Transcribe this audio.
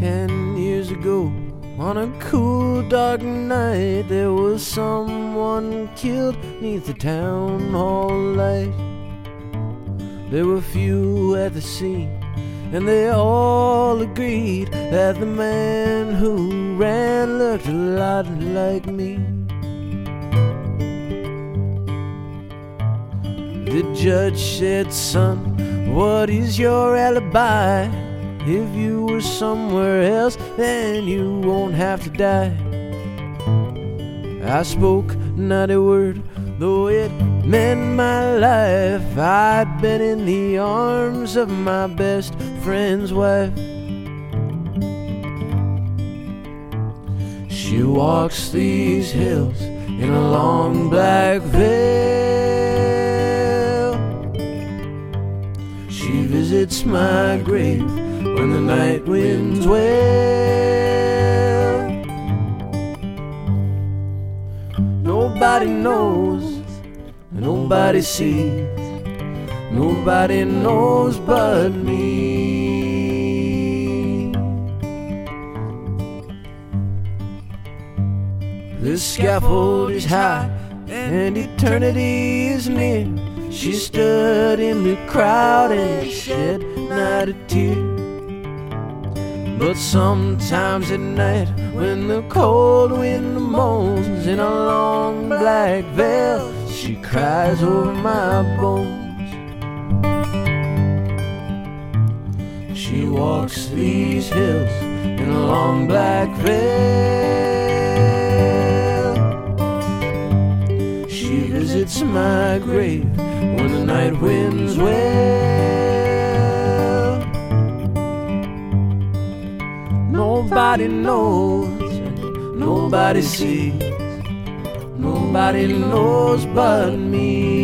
Ten years ago, on a cool dark night, there was someone killed neath the town hall light. There were few at the scene, and they all agreed that the man who ran looked a lot like me. The judge said, Son, what is your alibi? If you were somewhere else, then you won't have to die. I spoke not a word, though it meant my life. I'd been in the arms of my best friend's wife. She walks these hills in a long black veil. She visits my grave when the night winds wail. Nobody knows, nobody sees, nobody knows but me. The scaffold is high and eternity is near. She stood in the crowd and shed not a tear. But sometimes at night, when the cold wind moans in a long black veil, she cries over my bones. She walks these hills in a long black veil. Visits my grave when the night winds wail. Nobody knows, nobody sees, nobody knows but me.